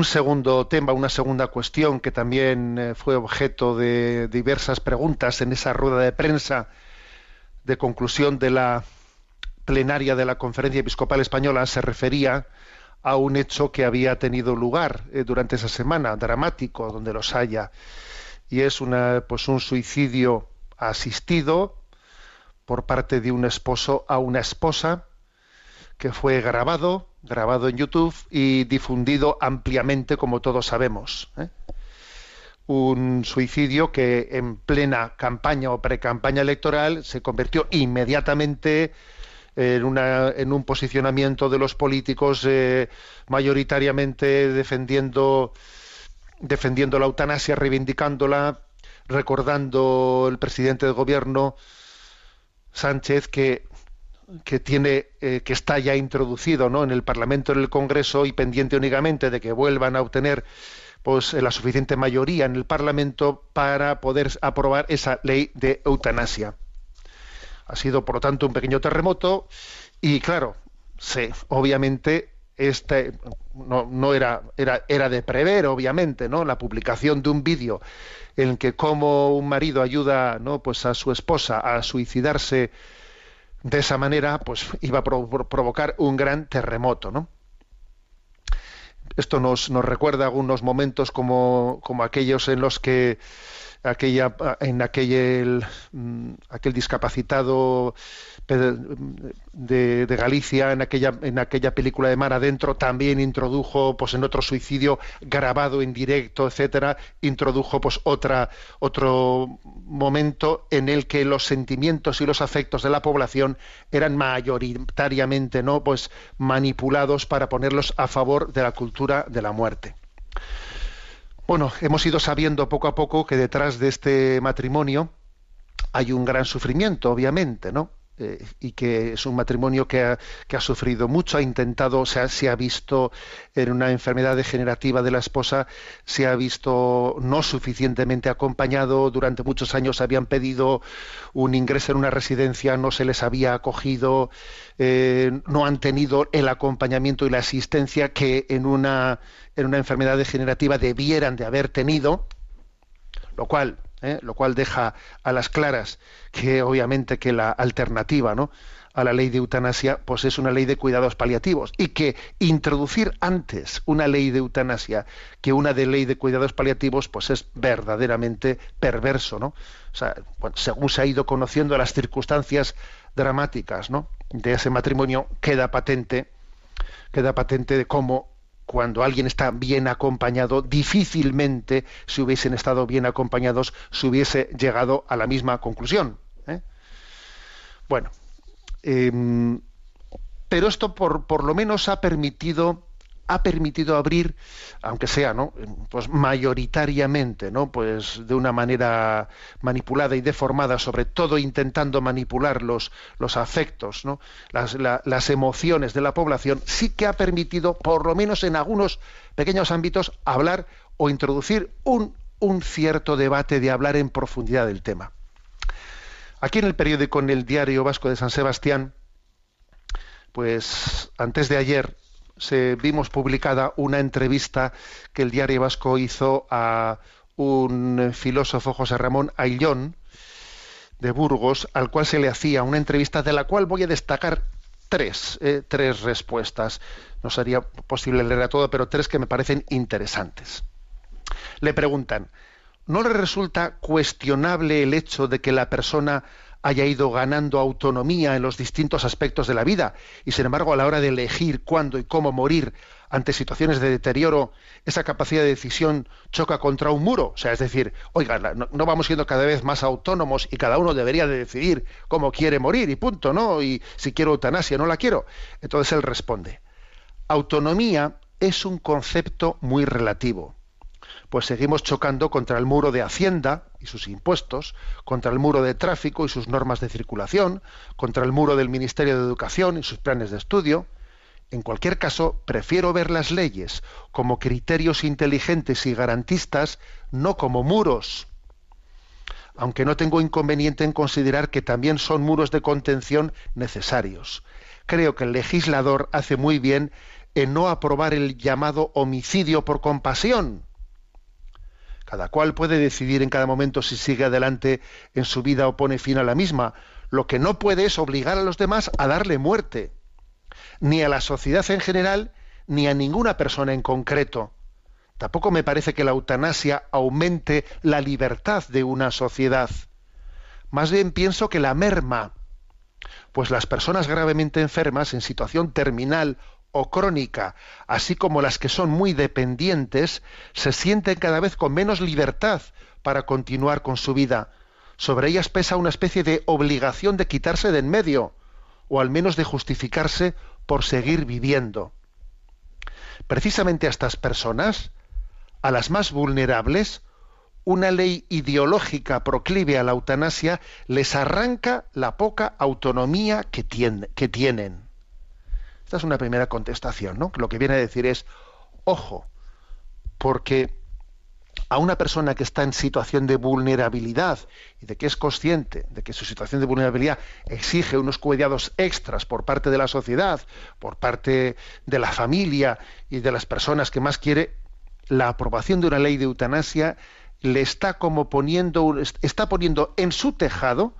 Un segundo tema, una segunda cuestión que también eh, fue objeto de diversas preguntas en esa rueda de prensa de conclusión de la plenaria de la Conferencia Episcopal Española se refería a un hecho que había tenido lugar eh, durante esa semana, dramático, donde los haya. Y es una, pues un suicidio asistido por parte de un esposo a una esposa que fue grabado, grabado en YouTube y difundido ampliamente, como todos sabemos. ¿eh? Un suicidio que en plena campaña o precampaña electoral se convirtió inmediatamente en, una, en un posicionamiento de los políticos eh, mayoritariamente defendiendo defendiendo la eutanasia, reivindicándola, recordando el presidente del gobierno Sánchez que que tiene eh, que está ya introducido ¿no? en el Parlamento en el Congreso y pendiente únicamente de que vuelvan a obtener pues la suficiente mayoría en el Parlamento para poder aprobar esa ley de eutanasia. Ha sido, por lo tanto, un pequeño terremoto y, claro, sí, obviamente este no, no era, era, era de prever, obviamente, ¿no? La publicación de un vídeo en el que como un marido ayuda, ¿no? Pues a su esposa a suicidarse de esa manera, pues iba a provo- provocar un gran terremoto, ¿no? Esto nos, nos recuerda algunos momentos como, como aquellos en los que aquella, en aquel, mm, aquel discapacitado de, Galicia, en aquella, en aquella película de Mar Adentro, también introdujo, pues en otro suicidio grabado en directo, etcétera, introdujo pues otra, otro momento en el que los sentimientos y los afectos de la población eran mayoritariamente no pues manipulados para ponerlos a favor de la cultura de la muerte. Bueno, hemos ido sabiendo poco a poco que detrás de este matrimonio hay un gran sufrimiento, obviamente, ¿no? Eh, y que es un matrimonio que ha, sufrido mucho, ha intentado, se ha, se ha visto en una enfermedad degenerativa de la esposa, se ha visto no suficientemente acompañado, durante muchos años habían pedido un ingreso en una residencia, no se les había acogido, eh, no han tenido el acompañamiento y la asistencia que en una, en una enfermedad degenerativa debieran de haber tenido, lo cual ¿eh? lo cual deja a las claras que obviamente que la alternativa ¿no? a la ley de eutanasia pues es una ley de cuidados paliativos y que introducir antes una ley de eutanasia que una de ley de cuidados paliativos pues es verdaderamente perverso no según se ha ido conociendo las circunstancias dramáticas ¿no? de ese matrimonio queda patente queda patente de cómo cuando alguien está bien acompañado, difícilmente, si hubiesen estado bien acompañados, se hubiese llegado a la misma conclusión. ¿eh? Bueno, eh, pero esto por, por lo menos ha permitido ha permitido abrir, aunque sea, ¿no? Pues mayoritariamente, ¿no? Pues de una manera manipulada y deformada, sobre todo intentando manipular los, los afectos, ¿no? Las, la- las emociones de la población, sí que ha permitido, por lo menos en algunos pequeños ámbitos, hablar o introducir un, un cierto debate de hablar en profundidad del tema. Aquí en el periódico, en el Diario Vasco de San Sebastián, pues antes de ayer se vimos publicada una entrevista que el Diario Vasco hizo a un filósofo José Ramón Ayllón de Burgos, al cual se le hacía una entrevista de la cual voy a destacar tres, eh, tres respuestas. No sería posible leer a todo, pero tres que me parecen interesantes. Le preguntan, ¿no le resulta cuestionable el hecho de que la persona haya ido ganando autonomía en los distintos aspectos de la vida y sin embargo a la hora de elegir cuándo y cómo morir ante situaciones de deterioro, esa capacidad de decisión choca contra un muro? O sea, es decir, oiga, no vamos siendo cada vez más autónomos y cada uno debería de decidir cómo quiere morir y punto, ¿no? Y si quiero eutanasia, no la quiero. Entonces él responde, autonomía es un concepto muy relativo pues seguimos chocando contra el muro de Hacienda y sus impuestos, contra el muro de tráfico y sus normas de circulación, contra el muro del Ministerio de Educación y sus planes de estudio. En cualquier caso, prefiero ver las leyes como criterios inteligentes y garantistas, no como muros. Aunque no tengo inconveniente en considerar que también son muros de contención necesarios. Creo que el legislador hace muy bien en no aprobar el llamado homicidio por compasión, cada cual puede decidir en cada momento si sigue adelante en su vida o pone fin a la misma. Lo que no puede es obligar a los demás a darle muerte, ni a la sociedad en general, ni a ninguna persona en concreto. Tampoco me parece que la eutanasia aumente la libertad de una sociedad. Más bien pienso que la merma, pues las personas gravemente enfermas en situación terminal o crónica, así como las que son muy dependientes, se sienten cada vez con menos libertad para continuar con su vida. Sobre ellas pesa una especie de obligación de quitarse de en medio, o al menos de justificarse por seguir viviendo. Precisamente a estas personas, a las más vulnerables, una ley ideológica proclive a la eutanasia les arranca la poca autonomía que, que tienen. Esta es una primera contestación, ¿no? Lo que viene a decir es, ojo, porque a una persona que está en situación de vulnerabilidad y de que es consciente de que su situación de vulnerabilidad exige unos cuidados extras por parte de la sociedad, por parte de la familia y de las personas que más quiere, la aprobación de una ley de eutanasia le está como poniendo está poniendo en su tejado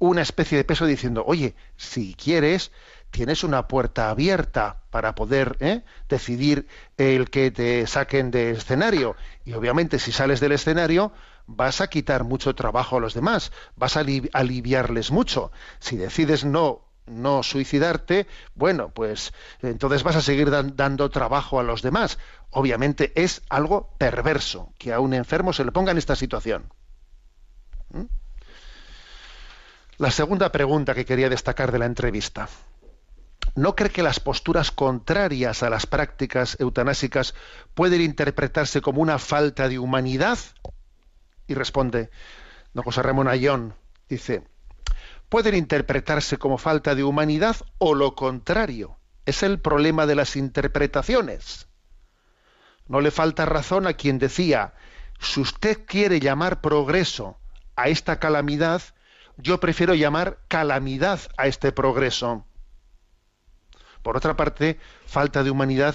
una especie de peso diciendo, oye, si quieres, tienes una puerta abierta para poder ¿eh? decidir el que te saquen de escenario. Y obviamente si sales del escenario vas a quitar mucho trabajo a los demás, vas a ali- aliviarles mucho. Si decides no no suicidarte, bueno, pues entonces vas a seguir dan- dando trabajo a los demás. Obviamente es algo perverso que a un enfermo se le ponga en esta situación. ¿Mm? La segunda pregunta que quería destacar de la entrevista. ¿No cree que las posturas contrarias a las prácticas eutanásicas pueden interpretarse como una falta de humanidad? Y responde don José Ramón Ayón, dice, pueden interpretarse como falta de humanidad o lo contrario. Es el problema de las interpretaciones. No le falta razón a quien decía, si usted quiere llamar progreso a esta calamidad, yo prefiero llamar calamidad a este progreso. Por otra parte, falta de humanidad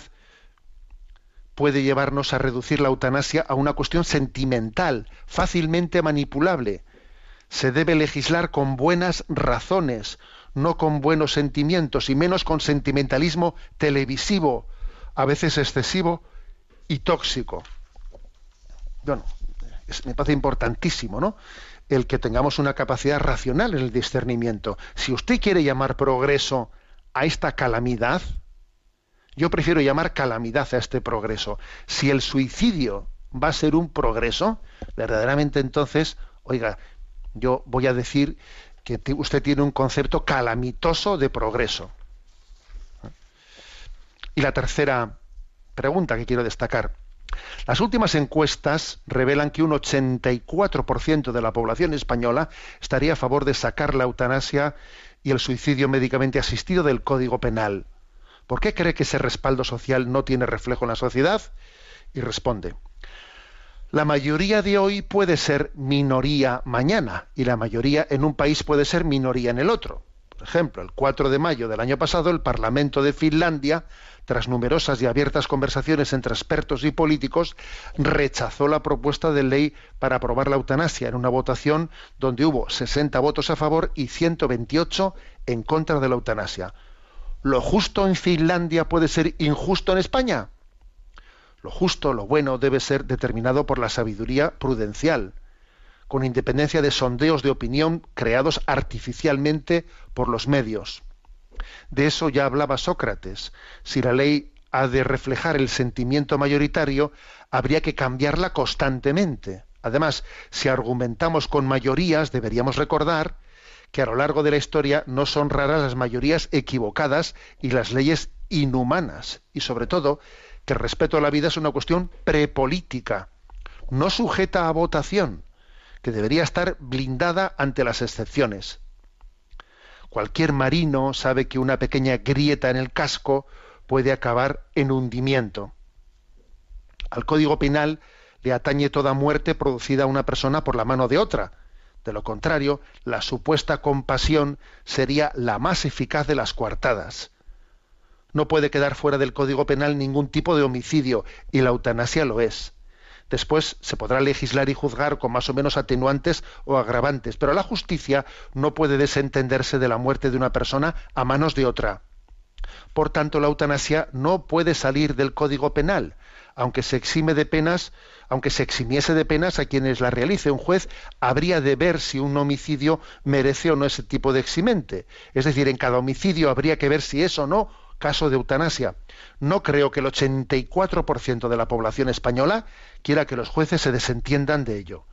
puede llevarnos a reducir la eutanasia a una cuestión sentimental, fácilmente manipulable. Se debe legislar con buenas razones, no con buenos sentimientos y menos con sentimentalismo televisivo, a veces excesivo y tóxico. Bueno, me parece importantísimo, ¿no? El que tengamos una capacidad racional en el discernimiento. Si usted quiere llamar progreso a esta calamidad, yo prefiero llamar calamidad a este progreso. Si el suicidio va a ser un progreso, verdaderamente entonces, oiga, yo voy a decir que usted tiene un concepto calamitoso de progreso. Y la tercera pregunta que quiero destacar. Las últimas encuestas revelan que un 84% de la población española estaría a favor de sacar la eutanasia y el suicidio médicamente asistido del Código Penal. ¿Por qué cree que ese respaldo social no tiene reflejo en la sociedad? Y responde, la mayoría de hoy puede ser minoría mañana y la mayoría en un país puede ser minoría en el otro. Por ejemplo, el 4 de mayo del año pasado, el Parlamento de Finlandia, tras numerosas y abiertas conversaciones entre expertos y políticos, rechazó la propuesta de ley para aprobar la eutanasia en una votación donde hubo 60 votos a favor y 128 en contra de la eutanasia. ¿Lo justo en Finlandia puede ser injusto en España? Lo justo, lo bueno, debe ser determinado por la sabiduría prudencial, con independencia de sondeos de opinión creados artificialmente por los medios. De eso ya hablaba Sócrates. Si la ley ha de reflejar el sentimiento mayoritario, habría que cambiarla constantemente. Además, si argumentamos con mayorías, deberíamos recordar que a lo largo de la historia no son raras las mayorías equivocadas y las leyes inhumanas. Y sobre todo, que el respeto a la vida es una cuestión prepolítica, no sujeta a votación, que debería estar blindada ante las excepciones. Cualquier marino sabe que una pequeña grieta en el casco puede acabar en hundimiento. Al Código Penal le atañe toda muerte producida a una persona por la mano de otra. De lo contrario, la supuesta compasión sería la más eficaz de las coartadas. No puede quedar fuera del Código Penal ningún tipo de homicidio, y la eutanasia lo es. Después se podrá legislar y juzgar con más o menos atenuantes o agravantes, pero la justicia no puede desentenderse de la muerte de una persona a manos de otra. Por tanto, la eutanasia no puede salir del Código Penal, aunque se exime de penas, aunque se eximiese de penas a quienes la realice. Un juez habría de ver si un homicidio merece o no ese tipo de eximente. Es decir, en cada homicidio habría que ver si es o no caso de eutanasia. No creo que el 84% de la población española quiera que los jueces se desentiendan de ello.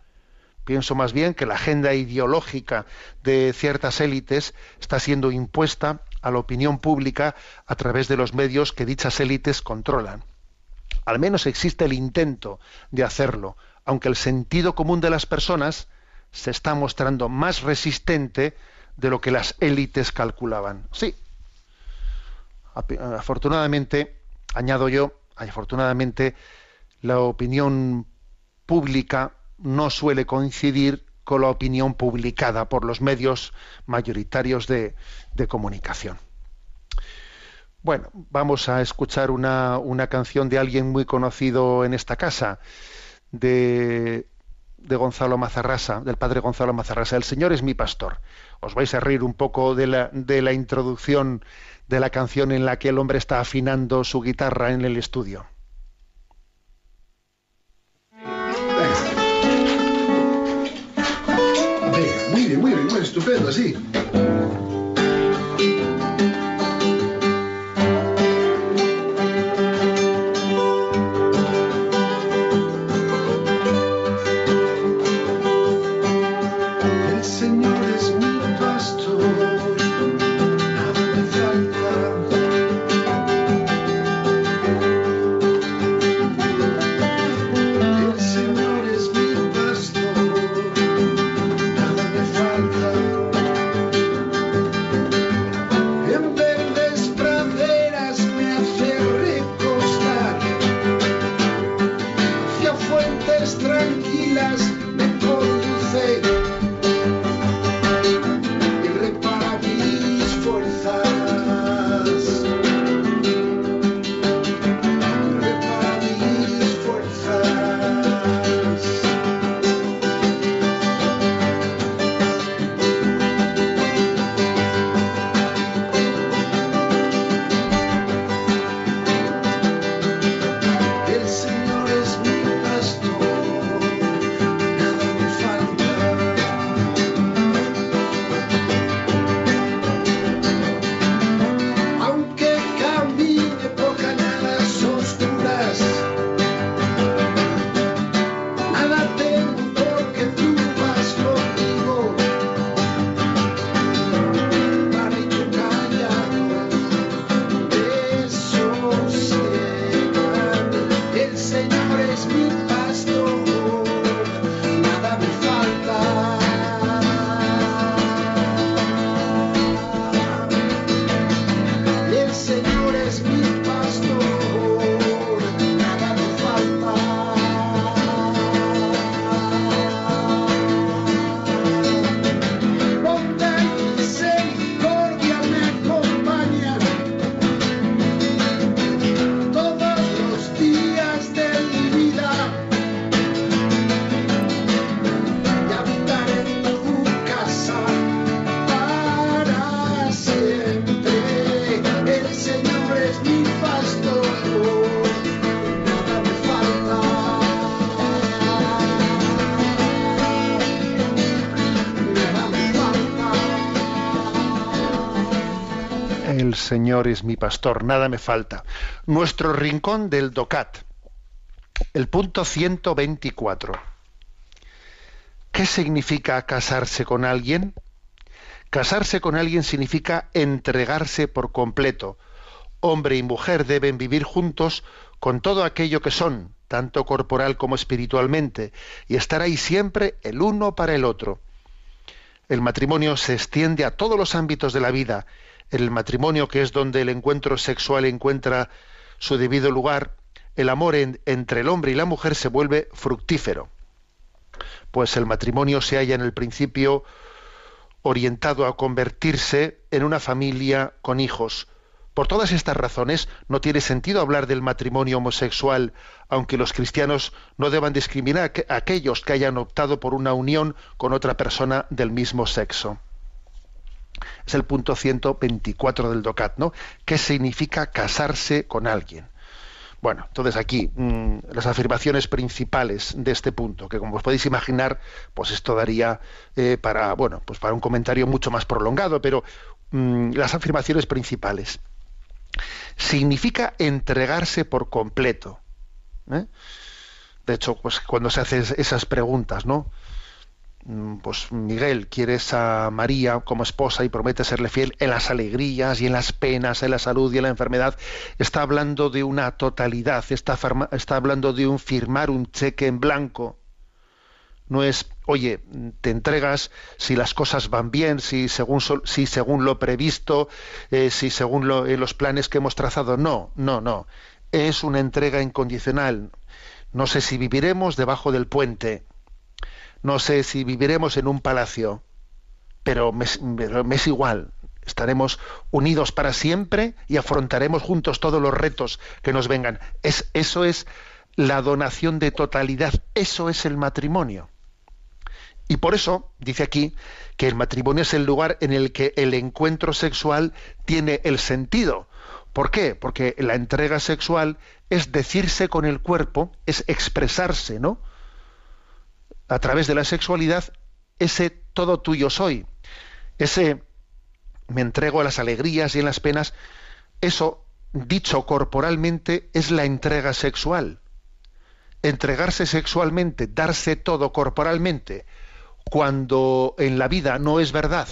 Pienso más bien que la agenda ideológica de ciertas élites está siendo impuesta a la opinión pública a través de los medios que dichas élites controlan. Al menos existe el intento de hacerlo, aunque el sentido común de las personas se está mostrando más resistente de lo que las élites calculaban. Sí, afortunadamente, añado yo, afortunadamente, la opinión pública no suele coincidir con la opinión publicada por los medios mayoritarios de, comunicación. Bueno, vamos a escuchar una, una canción de alguien muy conocido en esta casa, de, de Gonzalo Mazarrasa, del padre Gonzalo Mazarrasa. El Señor es mi pastor. Os vais a reír un poco de la, de la introducción de la canción en la que el hombre está afinando su guitarra en el estudio.
Venga, muy bien, muy bien, muy estupendo, así. Señor es mi pastor, nada me falta.
Nuestro rincón del DOCAT. El punto 124. ¿Qué significa casarse con alguien? Casarse con alguien significa entregarse por completo. Hombre y mujer deben vivir juntos con todo aquello que son, tanto corporal como espiritualmente, y estar ahí siempre el uno para el otro. El matrimonio se extiende a todos los ámbitos de la vida. El matrimonio, que es donde el encuentro sexual encuentra su debido lugar, el amor en- entre el hombre y la mujer se vuelve fructífero. Pues el matrimonio se halla en el principio orientado a convertirse en una familia con hijos. Por todas estas razones, no tiene sentido hablar del matrimonio homosexual, aunque los cristianos no deban discriminar a aquellos que hayan optado por una unión con otra persona del mismo sexo. Es el punto 124 del DOCAT, ¿no? ¿Qué significa casarse con alguien? Bueno, entonces aquí mm, las afirmaciones principales de este punto, que como os podéis imaginar, pues esto daría eh, para, bueno, pues para un comentario mucho más prolongado, pero mm, las afirmaciones principales. Significa entregarse por completo. ¿eh? De hecho, pues cuando se hacen esas preguntas, ¿no? Mm, Pues Miguel, quieres a María como esposa y promete serle fiel en las alegrías y en las penas, en la salud y en la enfermedad. Está hablando de una totalidad, está, hablando de un firmar un cheque en blanco. No es, oye, te entregas si las cosas van bien, si según, lo previsto, eh, si según lo- eh, los planes que hemos trazado. No, no, no. Es una entrega incondicional. No sé si viviremos debajo del puente. No sé si viviremos en un palacio. Pero me, es- igual. Estaremos unidos para siempre y afrontaremos juntos todos los retos que nos vengan. Es, eso es la donación de totalidad. Eso es el matrimonio. Y por eso dice aquí que el matrimonio es el lugar en el que el encuentro sexual tiene el sentido. ¿Por qué? Porque la entrega sexual es decirse con el cuerpo, es expresarse, ¿no? A través de la sexualidad, ese todo tuyo soy, ese me entrego a las alegrías y en las penas, eso, dicho corporalmente, es la entrega sexual. Entregarse sexualmente, darse todo corporalmente, cuando en la vida no es verdad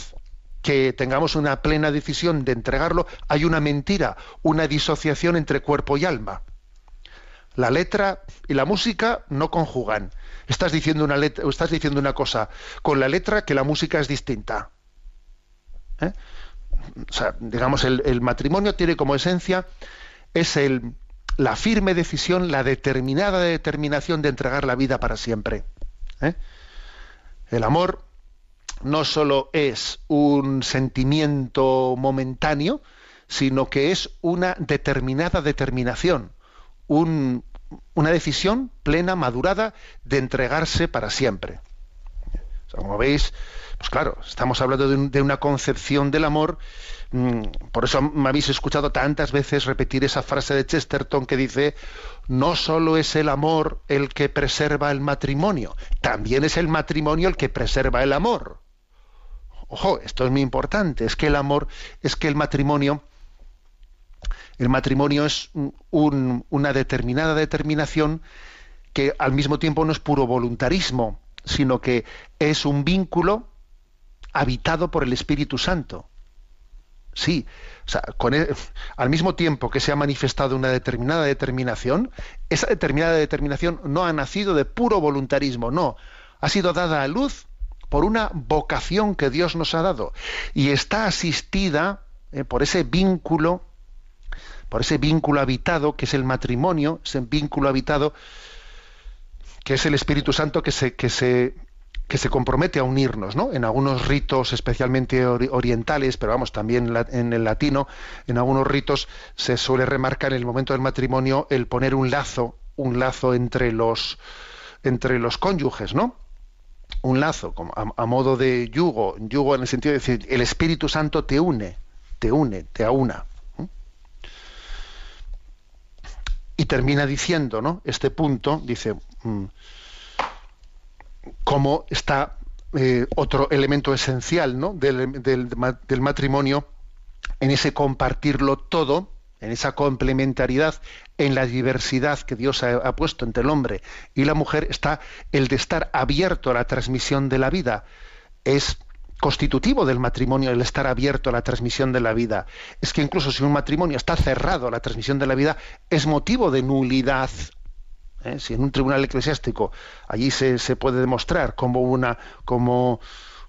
que tengamos una plena decisión de entregarlo, hay una mentira, una disociación entre cuerpo y alma. La letra y la música no conjugan. Estás diciendo una estás diciendo una cosa con la letra que la música es distinta. ¿Eh? O sea, digamos, el, el matrimonio tiene como esencia es el, la firme decisión, la determinada determinación de entregar la vida para siempre. ¿eh? El amor no solo es un sentimiento momentáneo, sino que es una determinada determinación, un- una decisión plena, madurada, de entregarse para siempre. Como veis, pues claro, estamos hablando de una concepción del amor, mm, por eso me habéis escuchado tantas veces repetir esa frase de Chesterton que dice, no solo es el amor el que preserva el matrimonio, también es el matrimonio el que preserva el amor. Ojo, esto es muy importante, es que el amor, es que el matrimonio, el matrimonio es un- un- una determinada determinación que al mismo tiempo no es puro voluntarismo, sino que es un vínculo habitado por el Espíritu Santo. Sí, con el- al mismo tiempo que se ha manifestado una determinada determinación, esa determinada determinación no ha nacido de puro voluntarismo, no, ha sido dada a luz por una vocación que Dios nos ha dado y está asistida eh, por ese vínculo, por ese vínculo habitado que es el matrimonio, ese vínculo habitado que es el Espíritu Santo que se, que se, que se compromete a unirnos, ¿no? En algunos ritos especialmente ori- orientales, pero vamos, también en el latino, en algunos ritos se suele remarcar en el momento del matrimonio el poner un lazo, un lazo entre los, entre los cónyuges, ¿no? Un lazo, a, a modo de yugo, yugo en el sentido de decir, el Espíritu Santo te une, te une, te aúna. ¿eh? Y termina diciendo, ¿no? Este punto, dice, mm, cómo está eh, otro elemento esencial ¿no? del, del ma- del matrimonio en ese compartirlo todo, en esa complementariedad, en la diversidad que Dios ha, ha puesto entre el hombre y la mujer, está el de estar abierto a la transmisión de la vida. Es constitutivo del matrimonio el estar abierto a la transmisión de la vida. Es que incluso si un matrimonio está cerrado a la transmisión de la vida, es motivo de nulidad. ¿eh? Si en un tribunal eclesiástico allí se, se puede demostrar como una como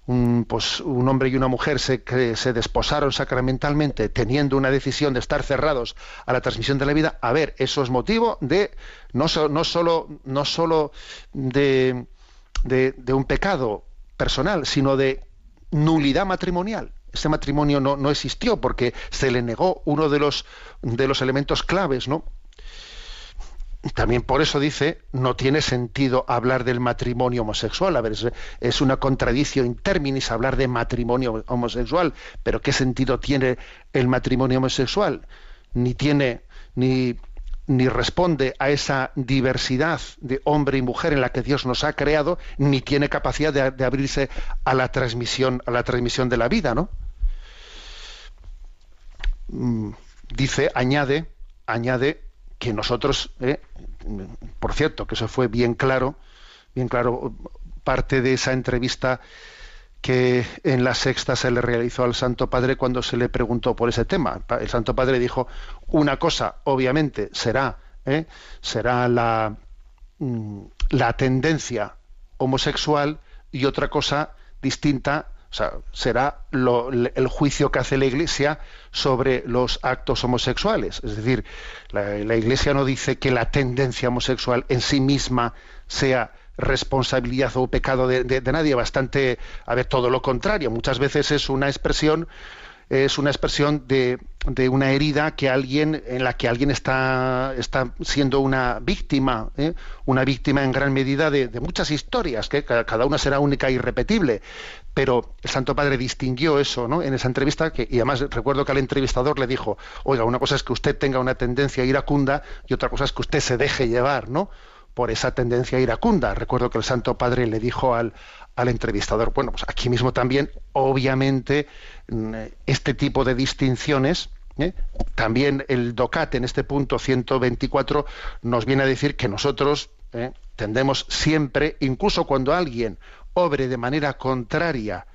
un, pues, un hombre y una mujer se, que se desposaron sacramentalmente teniendo una decisión de estar cerrados a la transmisión de la vida, a ver, eso es motivo de no, so- solo no solo de, de un pecado personal, sino de nulidad matrimonial. Ese matrimonio no, no existió porque se le negó uno de los, de los elementos claves, ¿no? también por eso dice, no tiene sentido hablar del matrimonio homosexual. A ver, es, una contradicción in terminis hablar de matrimonio homosexual, pero ¿qué sentido tiene el matrimonio homosexual? Ni tiene, ni, ni responde a esa diversidad de hombre y mujer en la que Dios nos ha creado, ni tiene capacidad de, abrirse a la transmisión, a la transmisión de la vida, ¿no? Mm, dice, añade, añade que nosotros, eh, por cierto, que eso fue bien claro, bien claro, parte de esa entrevista que en la sexta se le realizó al Santo Padre cuando se le preguntó por ese tema. El Santo Padre dijo, una cosa, obviamente, será, eh, será la, mm, la tendencia homosexual y otra cosa distinta o sea, será el juicio que hace la Iglesia sobre los actos homosexuales. Es decir, la Iglesia no dice que la tendencia homosexual en sí misma sea responsabilidad o pecado de, nadie, bastante, a ver, todo lo contrario. Muchas veces es una expresión es una expresión de, de una herida que alguien en la que alguien está, está siendo una víctima, ¿eh? una víctima en gran medida de, muchas historias, que ca- cada una será única e irrepetible. Pero el Santo Padre distinguió eso ¿no? en esa entrevista, que, y además recuerdo que al entrevistador le dijo, oiga, una cosa es que usted tenga una tendencia iracunda y otra cosa es que usted se deje llevar, ¿no? Por esa tendencia iracunda. Recuerdo que el Santo Padre le dijo al, al entrevistador, bueno, pues aquí mismo también, obviamente, mm, este tipo de distinciones, ¿eh? también el DOCAT en este punto 124 nos viene a decir que nosotros ¿eh? tendemos siempre, incluso cuando alguien obre de manera contraria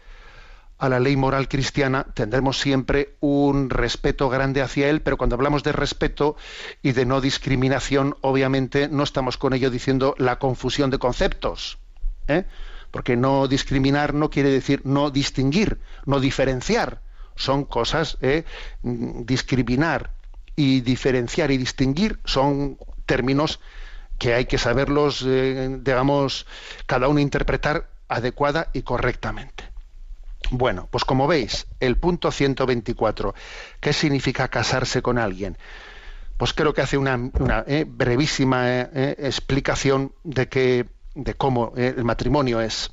a la ley moral cristiana, tendremos siempre un respeto grande hacia él, pero cuando hablamos de respeto y de no discriminación, obviamente no estamos con ello diciendo la confusión de conceptos. ¿eh? Porque no discriminar no quiere decir no distinguir, no diferenciar. Son cosas, ¿eh? Discriminar y diferenciar y distinguir son términos que hay que saberlos, eh, digamos, cada uno interpretar adecuada y correctamente. Bueno, pues como veis, el punto 124, ¿qué significa casarse con alguien? Pues creo que hace una, eh, brevísima eh, eh, explicación de que de cómo el matrimonio es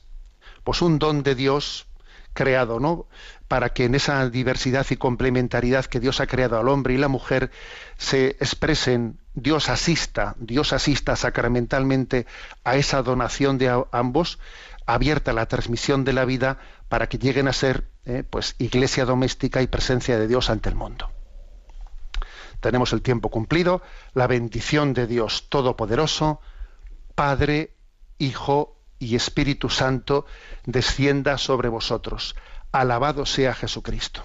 pues un don de Dios creado, ¿no? Para que en esa diversidad y complementariedad que Dios ha creado al hombre y la mujer se expresen, Dios asista, Dios asista sacramentalmente a esa donación de ambos, abierta la transmisión de la vida para que lleguen a ser eh, pues iglesia doméstica y presencia de Dios ante el mundo. Tenemos el tiempo cumplido, la bendición de Dios Todopoderoso, Padre, Hijo y Espíritu Santo, descienda sobre vosotros. Alabado sea Jesucristo.